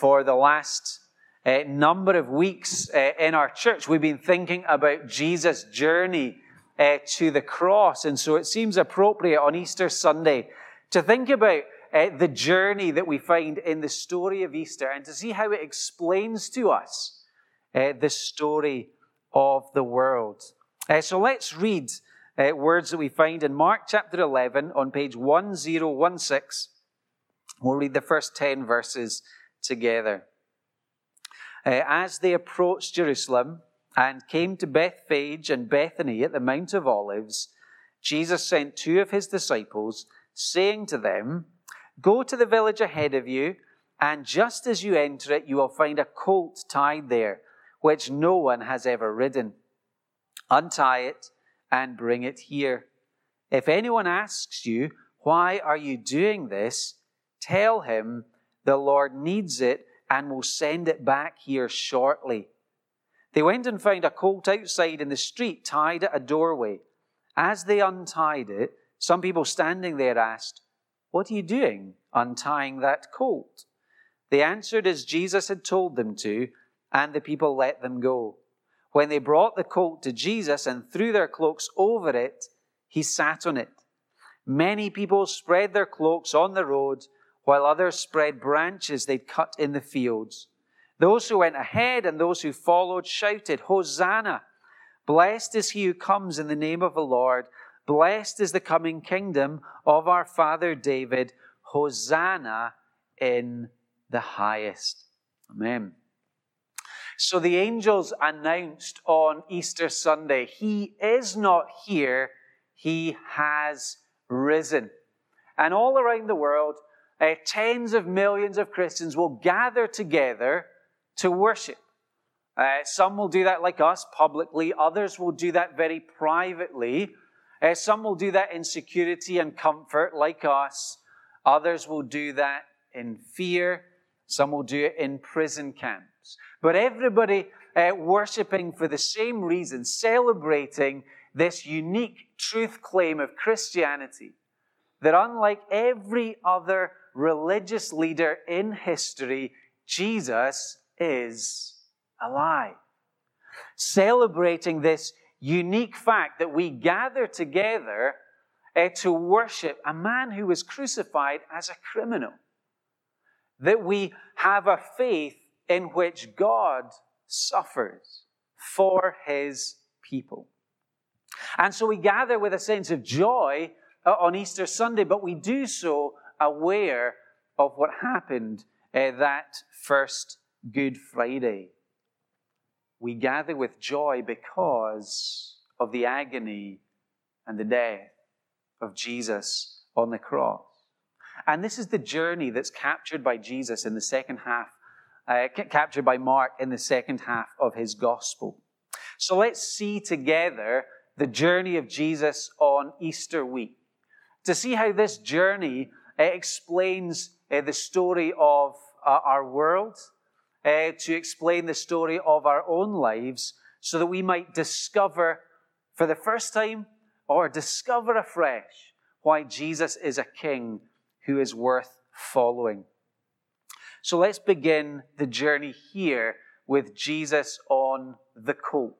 for the last uh, number of weeks uh, in our church, we've been thinking about Jesus' journey uh, to the cross. And so it seems appropriate on Easter Sunday to think about the journey that we find in the story of Easter and to see how it explains to us the story of the world. So let's read words that we find in Mark chapter 11 on page 1016. We'll read the first 10 verses together. Uh, as they approached Jerusalem and came to Bethphage and Bethany at the Mount of Olives, Jesus sent two of his disciples, saying to them, Go to the village ahead of you, and just as you enter it, you will find a colt tied there, which no one has ever ridden. Untie it and bring it here. If anyone asks you, Why are you doing this? tell him the Lord needs it and will send it back here shortly. They went and found a colt outside in the street, tied at a doorway. As they untied it, some people standing there asked, What are you doing, untying that colt? They answered as Jesus had told them to, and the people let them go. When they brought the colt to Jesus and threw their cloaks over it, he sat on it. Many people spread their cloaks on the road while others spread branches they'd cut in the fields. Those who went ahead and those who followed shouted, Hosanna! Blessed is he who comes in the name of the Lord. Blessed is the coming kingdom of our father David. Hosanna in the highest. Amen. So the angels announced on Easter Sunday, He is not here, He has risen. And all around the world, uh, tens of millions of Christians will gather together to worship. Uh, some will do that like us publicly, others will do that very privately. Uh, some will do that in security and comfort like us, others will do that in fear, some will do it in prison camps. But everybody uh, worshiping for the same reason, celebrating this unique truth claim of Christianity that unlike every other religious leader in history, Jesus is alive. Celebrating this unique fact that we gather together uh, to worship a man who was crucified as a criminal. That we have a faith in which God suffers for his people. And so we gather with a sense of joy on Easter Sunday, but we do so aware of what happened uh, that first Good Friday. We gather with joy because of the agony and the death of Jesus on the cross. And this is the journey that's captured by Jesus in the second half, uh, captured by Mark in the second half of his gospel. So let's see together the journey of Jesus on Easter week to see how this journey it explains uh, the story of uh, our world, uh, to explain the story of our own lives, so that we might discover for the first time or discover afresh why Jesus is a king who is worth following. So let's begin the journey here with Jesus on the colt.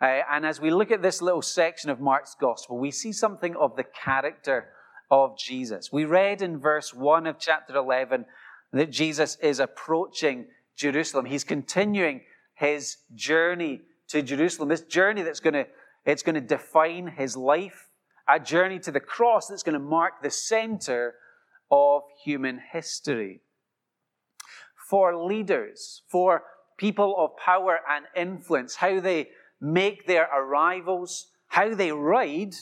Uh, and as we look at this little section of Mark's gospel, we see something of the character of Jesus. We read in verse 1 of chapter 11 that Jesus is approaching Jerusalem. He's continuing his journey to Jerusalem, this journey that's going to, it's going to define his life, a journey to the cross that's going to mark the center of human history. For leaders, for people of power and influence, how they make their arrivals, how they ride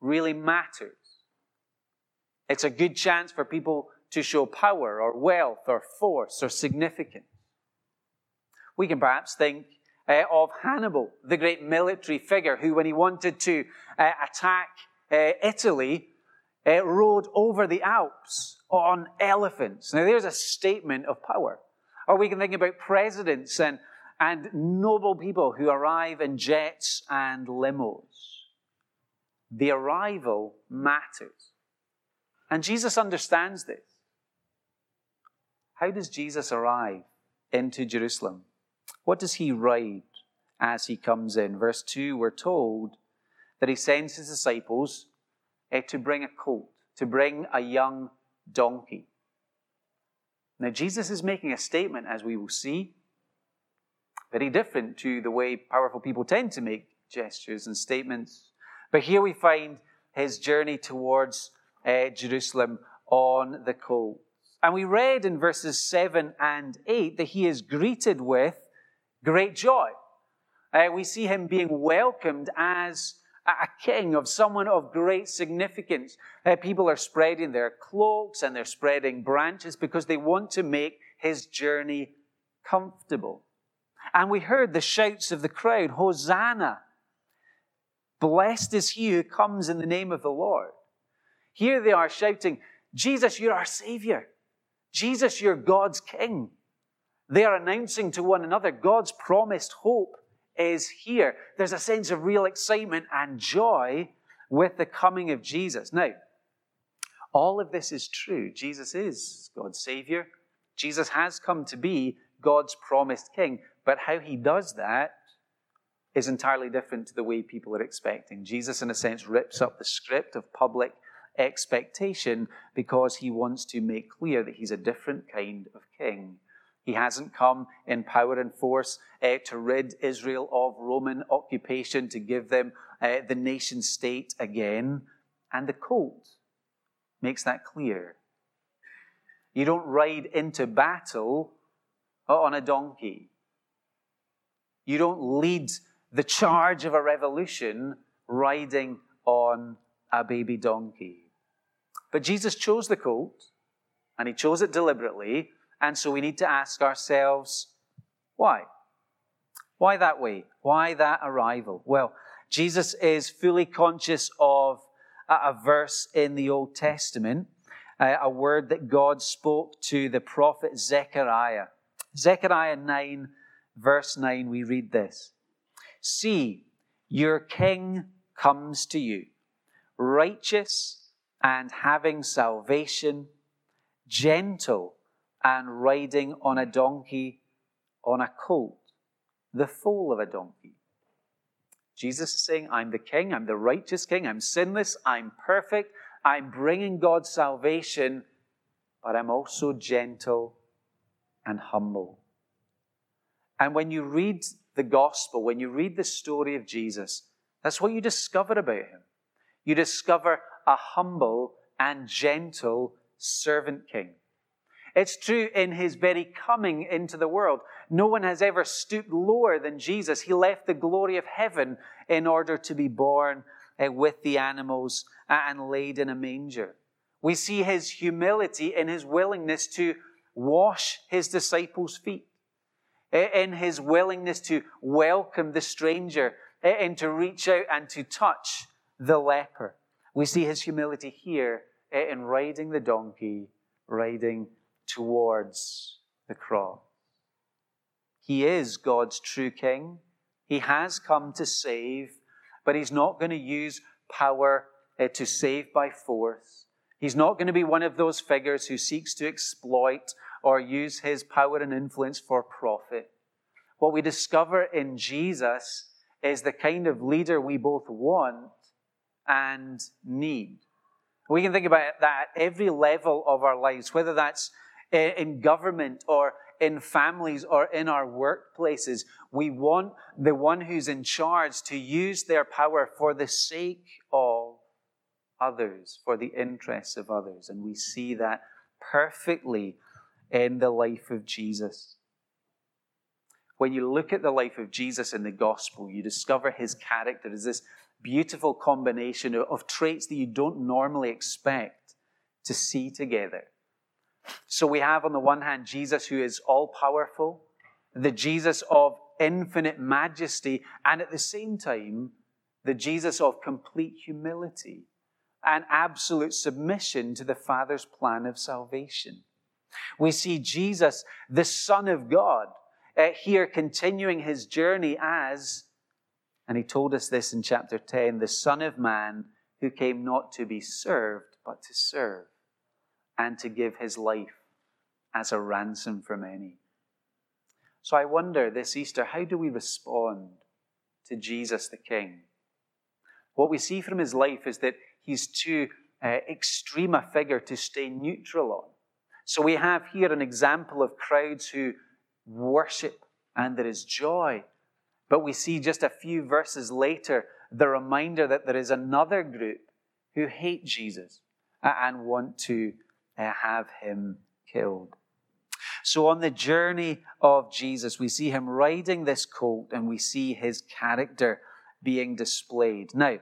really matters. It's a good chance for people to show power or wealth or force or significance. We can perhaps think uh, of Hannibal, the great military figure who, when he wanted to uh, attack uh, Italy, uh, rode over the Alps on elephants. Now, there's a statement of power. Or we can think about presidents and, and noble people who arrive in jets and limos. The arrival matters. And Jesus understands this. how does Jesus arrive into Jerusalem? What does he ride as he comes in? Verse 2, we're told that he sends his disciples uh, to bring a colt, to bring a young donkey. Now, Jesus is making a statement, as we will see, very different to the way powerful people tend to make gestures and statements. But here we find his journey towards uh, Jerusalem on the colt. And we read in verses 7 and 8 that he is greeted with great joy. Uh, we see him being welcomed as a king, of someone of great significance. Uh, people are spreading their cloaks and they're spreading branches because they want to make his journey comfortable. And we heard the shouts of the crowd Hosanna! Blessed is he who comes in the name of the Lord. Here they are shouting, Jesus, you're our Savior. Jesus, you're God's King. They are announcing to one another God's promised hope is here. There's a sense of real excitement and joy with the coming of Jesus. Now, all of this is true. Jesus is God's Savior. Jesus has come to be God's promised King. But how he does that is entirely different to the way people are expecting. Jesus, in a sense, rips up the script of public expectation because he wants to make clear that he's a different kind of king. He hasn't come in power and force uh, to rid Israel of Roman occupation, to give them uh, the nation state again. And the colt makes that clear. You don't ride into battle on a donkey. You don't lead the charge of a revolution riding on a baby donkey. But Jesus chose the colt, and he chose it deliberately, and so we need to ask ourselves why? Why that way? Why that arrival? Well, Jesus is fully conscious of a verse in the Old Testament, uh, a word that God spoke to the prophet Zechariah. Zechariah 9, verse 9, we read this See, your king comes to you, righteous and having salvation, gentle and riding on a donkey, on a colt, the foal of a donkey. Jesus is saying, I'm the king, I'm the righteous king, I'm sinless, I'm perfect, I'm bringing God's salvation, but I'm also gentle and humble. And when you read the gospel, when you read the story of Jesus, that's what you discover about him. You discover a humble and gentle servant king. It's true in his very coming into the world. No one has ever stooped lower than Jesus. He left the glory of heaven in order to be born uh, with the animals and laid in a manger. We see his humility in his willingness to wash his disciples' feet, Eh, in his willingness to welcome the stranger eh, and to reach out and to touch the leper. We see his humility here eh, in riding the donkey, riding towards the cross. He is God's true king. He has come to save, but he's not going to use power to save by force. He's not going to be one of those figures who seeks to exploit or use his power and influence for profit. What we discover in Jesus is the kind of leader we both want and need. We can think about that at every level of our lives, whether that's in government or in families or in our workplaces. We want the one who's in charge to use their power for the sake of others, for the interests of others. And we see that perfectly in the life of Jesus. When you look at the life of Jesus in the gospel, you discover his character is this beautiful combination of traits that you don't normally expect to see together. So we have, on the one hand, Jesus who is all powerful, the Jesus of infinite majesty, and at the same time, the Jesus of complete humility and absolute submission to the Father's plan of salvation. We see Jesus, the Son of God, uh, here continuing his journey as, and he told us this in chapter 10, the Son of Man who came not to be served, but to serve and to give his life as a ransom for many. So I wonder this Easter, how do we respond to Jesus the King? What we see from his life is that he's too uh, extreme a figure to stay neutral on. So we have here an example of crowds who worship and there is joy. But we see just a few verses later the reminder that there is another group who hate Jesus and want to uh, have him killed. So, on the journey of Jesus, we see him riding this colt and we see his character being displayed. Now,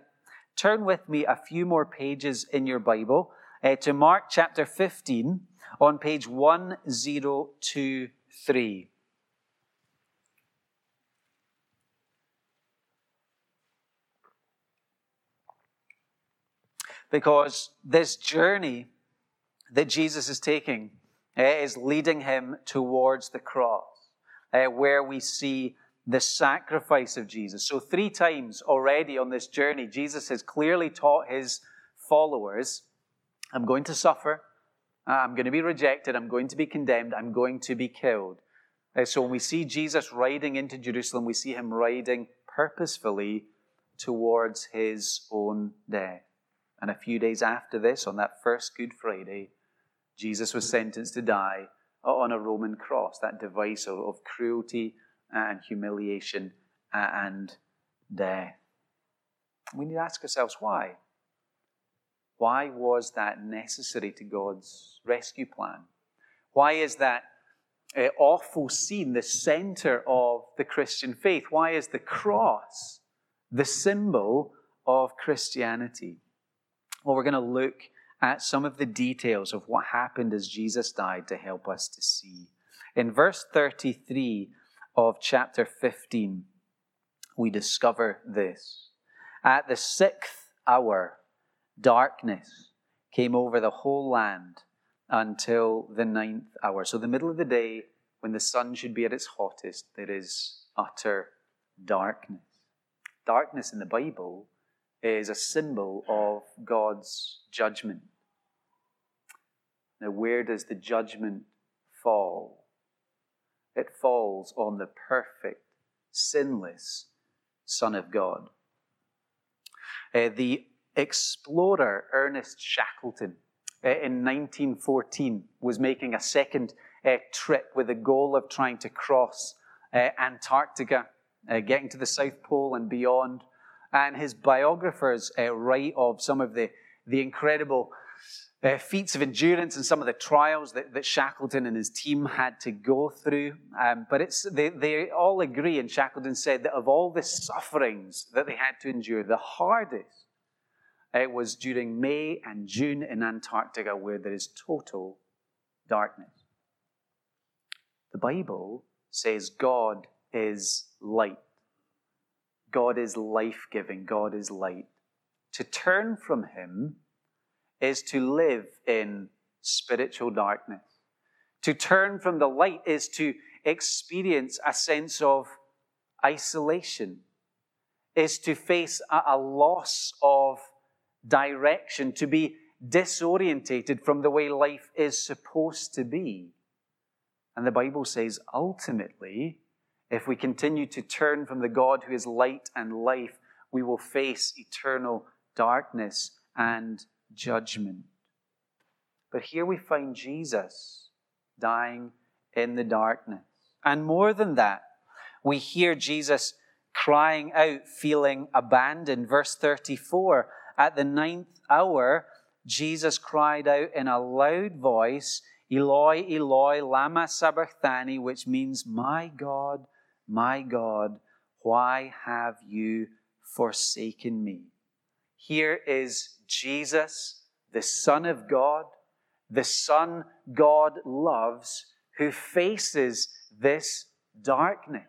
turn with me a few more pages in your Bible uh, to Mark chapter 15 on page 1023. Because this journey that Jesus is taking uh, is leading him towards the cross, uh, where we see the sacrifice of Jesus. So, three times already on this journey, Jesus has clearly taught his followers I'm going to suffer, I'm going to be rejected, I'm going to be condemned, I'm going to be killed. Uh, so, when we see Jesus riding into Jerusalem, we see him riding purposefully towards his own death. And a few days after this, on that first Good Friday, Jesus was sentenced to die on a Roman cross, that device of, of cruelty and humiliation and death. We need to ask ourselves why? Why was that necessary to God's rescue plan? Why is that uh, awful scene the center of the Christian faith? Why is the cross the symbol of Christianity? Well, we're going to look at some of the details of what happened as Jesus died to help us to see. In verse 33 of chapter 15, we discover this. At the sixth hour, darkness came over the whole land until the ninth hour. So, the middle of the day, when the sun should be at its hottest, there is utter darkness. Darkness in the Bible is a symbol of God's judgment. Now, where does the judgment fall? It falls on the perfect, sinless Son of God. Uh, the explorer Ernest Shackleton uh, in 1914 was making a second uh, trip with the goal of trying to cross uh, Antarctica, getting to the South Pole and beyond. And his biographers write of some of the, the incredible feats of endurance and some of the trials that, that, Shackleton and his team had to go through. Um, but it's, they, they all agree, and Shackleton said that of all the sufferings that they had to endure, the hardest it was during May and June in Antarctica where there is total darkness. The Bible says God is light. God is life giving. God is light. To turn from Him is to live in spiritual darkness. To turn from the light is to experience a sense of isolation, is to face a, loss of direction, to be disorientated from the way life is supposed to be. And the Bible says ultimately, if we continue to turn from the God who is light and life, we will face eternal darkness and judgment. But here we find Jesus dying in the darkness. And more than that, we hear Jesus crying out, feeling abandoned. Verse 34 At the ninth hour, Jesus cried out in a loud voice, Eloi, Eloi, Lama Sabachthani, which means, My God, my God, why have you forsaken me? Here is Jesus, the Son of God, the Son God loves, who faces this darkness,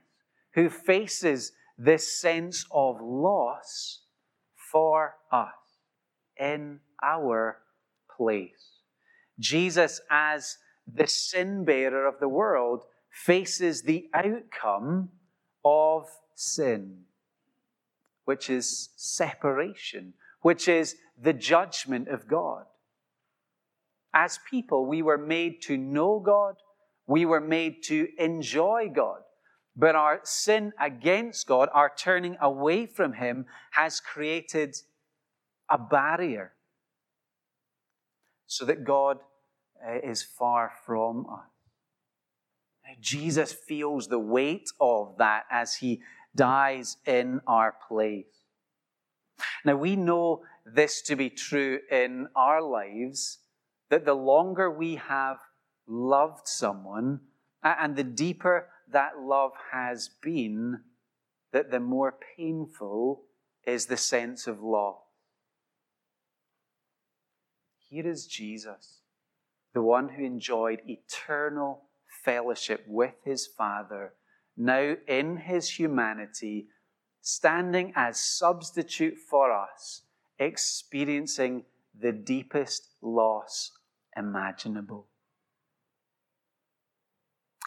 who faces this sense of loss for us in our place. Jesus, as the sin bearer of the world, faces the outcome of sin, which is separation, which is the judgment of God. As people, we were made to know God, We were made to enjoy God. But our sin against God, our turning away from Him, has created a barrier so that God uh, is far from us. Jesus feels the weight of that as He dies in our place. Now, we know this to be true in our lives that the longer we have loved someone and the deeper that love has been, that the more painful is the sense of loss. Here is Jesus, the one who enjoyed eternal fellowship with his Father, now in his humanity, standing as substitute for us, experiencing the deepest loss imaginable.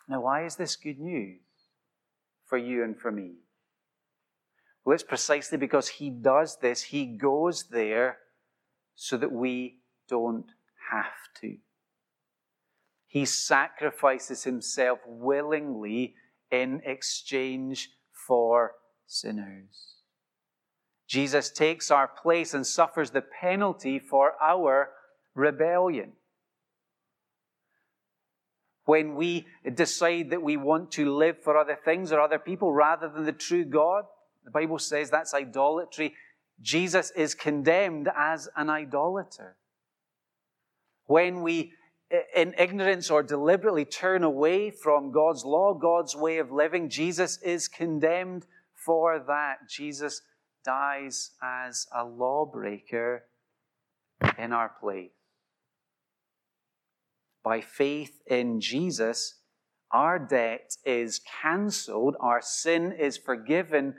Now, why is this good news for you and for me? Well, it's precisely because he does this. He goes there so that we don't have to. He sacrifices himself willingly in exchange for sinners. Jesus takes our place and suffers the penalty for our rebellion when we decide that we want to live for other things or other people rather than the true God. The Bible says that's idolatry. Jesus is condemned as an idolater. When we, in ignorance or deliberately, turn away from God's law, God's way of living, Jesus is condemned for that. Jesus dies as a lawbreaker in our place by faith in Jesus, our debt is cancelled, our sin is forgiven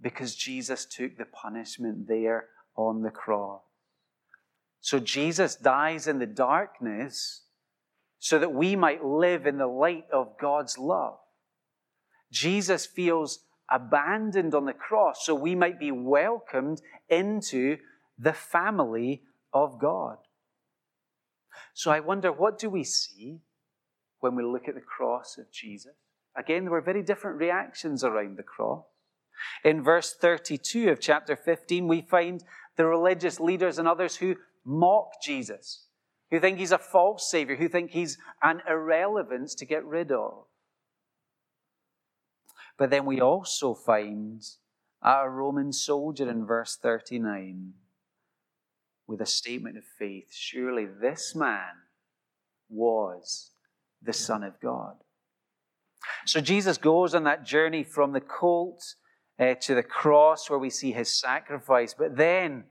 because Jesus took the punishment there on the cross. So Jesus dies in the darkness so that we might live in the light of God's love. Jesus feels abandoned on the cross so we might be welcomed into the family of God. So I wonder, what do we see when we look at the cross of Jesus? Again, there were very different reactions around the cross. In verse 32 of chapter 15, we find the religious leaders and others who mock Jesus, who think he's a false savior, who think he's an irrelevance to get rid of. But then we also find a Roman soldier in verse 39 with a statement of faith surely this man was the Son of God. So Jesus goes on that journey from the colt uh, to the cross where we see his sacrifice. But then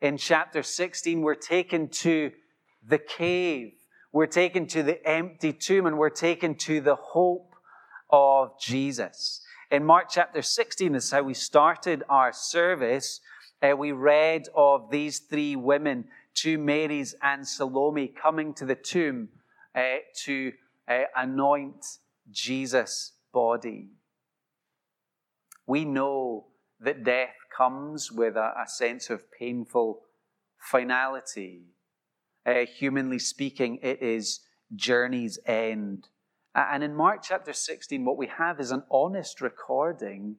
in chapter 16, we're taken to the cave, we're taken to the empty tomb, and we're taken to the hope of Jesus. In Mark chapter 16, this is how we started our service uh, we read of these three women, two Marys and Salome, coming to the tomb uh, to uh, anoint Jesus' body. We know that death comes with a, a sense of painful finality. Uh, humanly speaking, it is journey's end. And in Mark chapter 16, what we have is an honest recording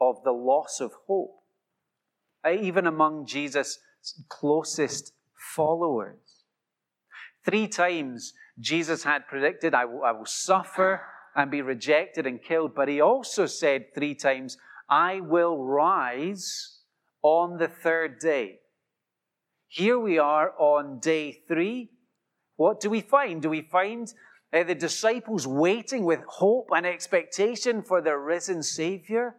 of the loss of hope uh, even among Jesus' closest followers. Three times Jesus had predicted, I will, I will suffer and be rejected and killed, but he also said three times, I will rise on the third day. Here we are on day three. What do we find? Do we find uh, the disciples waiting with hope and expectation for their risen Savior?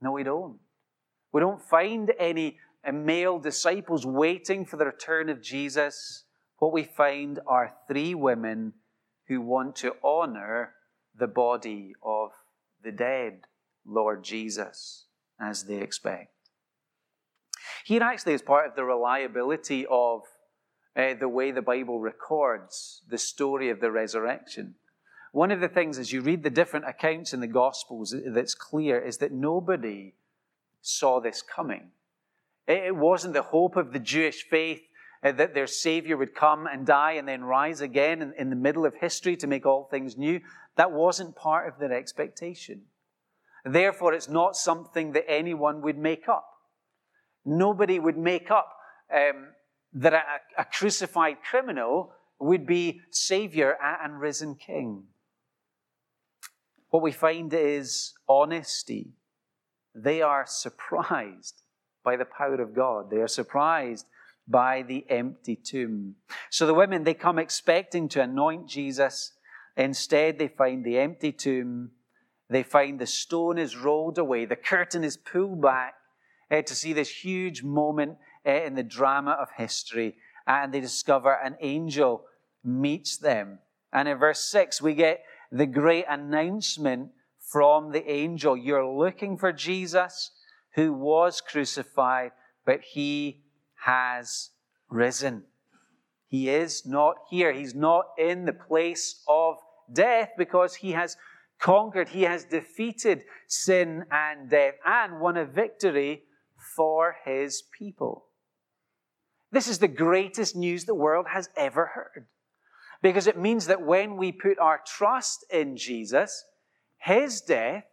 No, we don't. We don't find any uh, male disciples waiting for the return of Jesus. What we find are three women who want to honor the body of the dead Lord Jesus as they expect. Here actually is part of the reliability of uh, the way the Bible records the story of the resurrection. One of the things as you read the different accounts in the Gospels that's clear is that nobody saw this coming. It wasn't the hope of the Jewish faith uh, that their Savior would come and die and then rise again in, in the middle of history to make all things new. That wasn't part of their expectation. Therefore, it's not something that anyone would make up. Nobody would make up um, that a, a crucified criminal would be Savior and risen King. What we find is honesty. They are surprised by the power of God. They are surprised by the empty tomb. So the women, they come expecting to anoint Jesus. Instead, they find the empty tomb. They find the stone is rolled away. The curtain is pulled back uh, to see this huge moment uh, in the drama of history. And they discover an angel meets them. And in verse 6, we get the great announcement from the angel You're looking for Jesus who was crucified, but he has risen. He is not here. He's not in the place of death because he has conquered, he has defeated sin and death and won a victory for his people. This is the greatest news the world has ever heard because it means that when we put our trust in Jesus, his death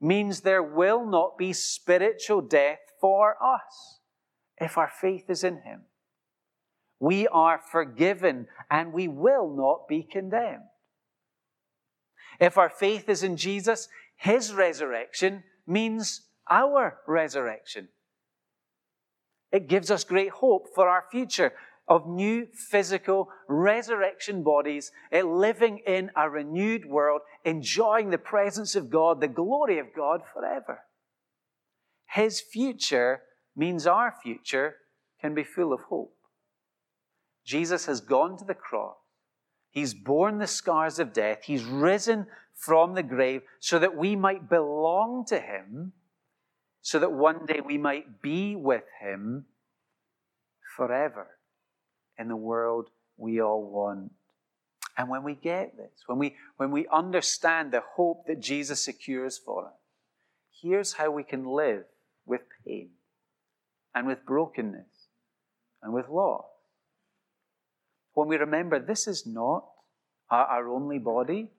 means there will not be spiritual death for us if our faith is in him. We are forgiven and we will not be condemned. If our faith is in Jesus, his resurrection means our resurrection. It gives us great hope for our future of new physical resurrection bodies, eh, living in a renewed world, enjoying the presence of God, the glory of God forever. His future means our future can be full of hope. Jesus has gone to the cross. He's borne the scars of death. He's risen from the grave so that we might belong to Him, so that one day we might be with Him forever in the world we all want. And when we get this, when we, when we understand the hope that Jesus secures for us, here's how we can live with pain and with brokenness and with loss. When we remember this is not our, our only body,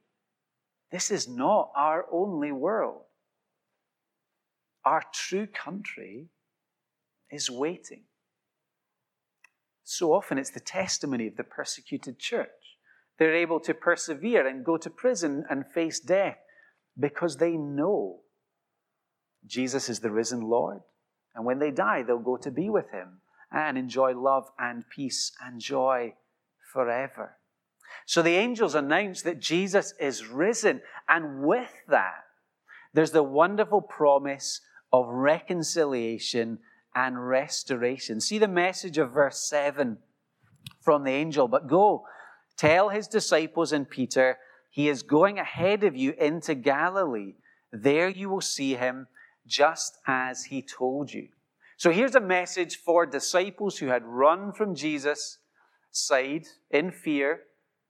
this is not our only world. Our true country is waiting. So often it's the testimony of the persecuted church. They're able to persevere and go to prison and face death because they know Jesus is the risen Lord. And when they die, they'll go to be with him and enjoy love and peace and joy forever. So the angels announce that Jesus is risen. And with that, there's the wonderful promise of reconciliation and restoration. See the message of verse 7 from the angel. But go, tell his disciples and Peter, he is going ahead of you into Galilee. There you will see him just as he told you. So here's a message for disciples who had run from Jesus' side in fear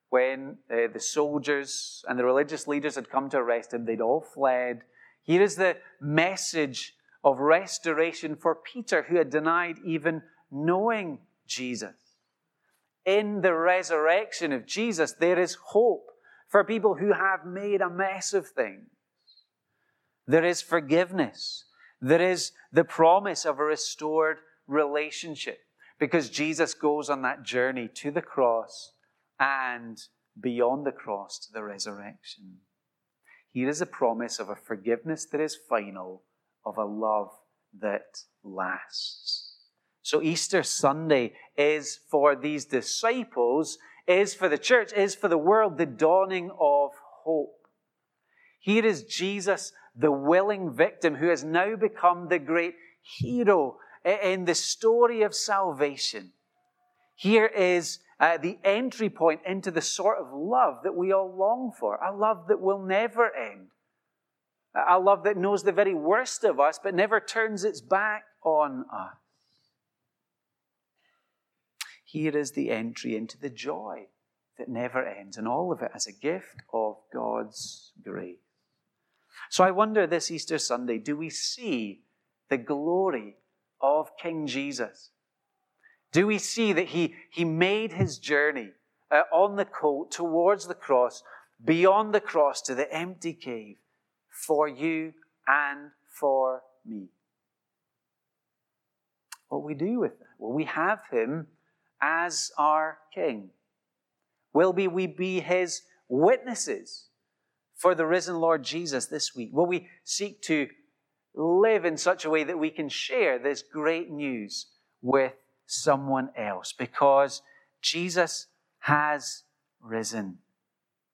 when uh, the soldiers and the religious leaders had come to arrest him. They'd all fled. Here is the message of restoration for Peter, who had denied even knowing Jesus. In the resurrection of Jesus, there is hope for people who have made a mess of things. There is forgiveness. There is the promise of a restored relationship because Jesus goes on that journey to the cross and beyond the cross to the resurrection. Here is a promise of a forgiveness that is final of a love that lasts. So Easter Sunday is for these disciples, is for the church, is for the world the dawning of hope. Here is Jesus, the willing victim, who has now become the great hero in the story of salvation. Here is uh, the entry point into the sort of love that we all long for, a love that will never end, a love that knows the very worst of us but never turns its back on us. Here is the entry into the joy that never ends, and all of it as a gift of God's grace. So I wonder this Easter Sunday do we see the glory of King Jesus? Do we see that he, he made his journey uh, on the colt towards the cross, beyond the cross to the empty cave for you and for me? What we do with that? Well, we have him as our king. Will be we be his witnesses for the risen Lord Jesus this week? Will we seek to live in such a way that we can share this great news with someone else? Because Jesus has risen.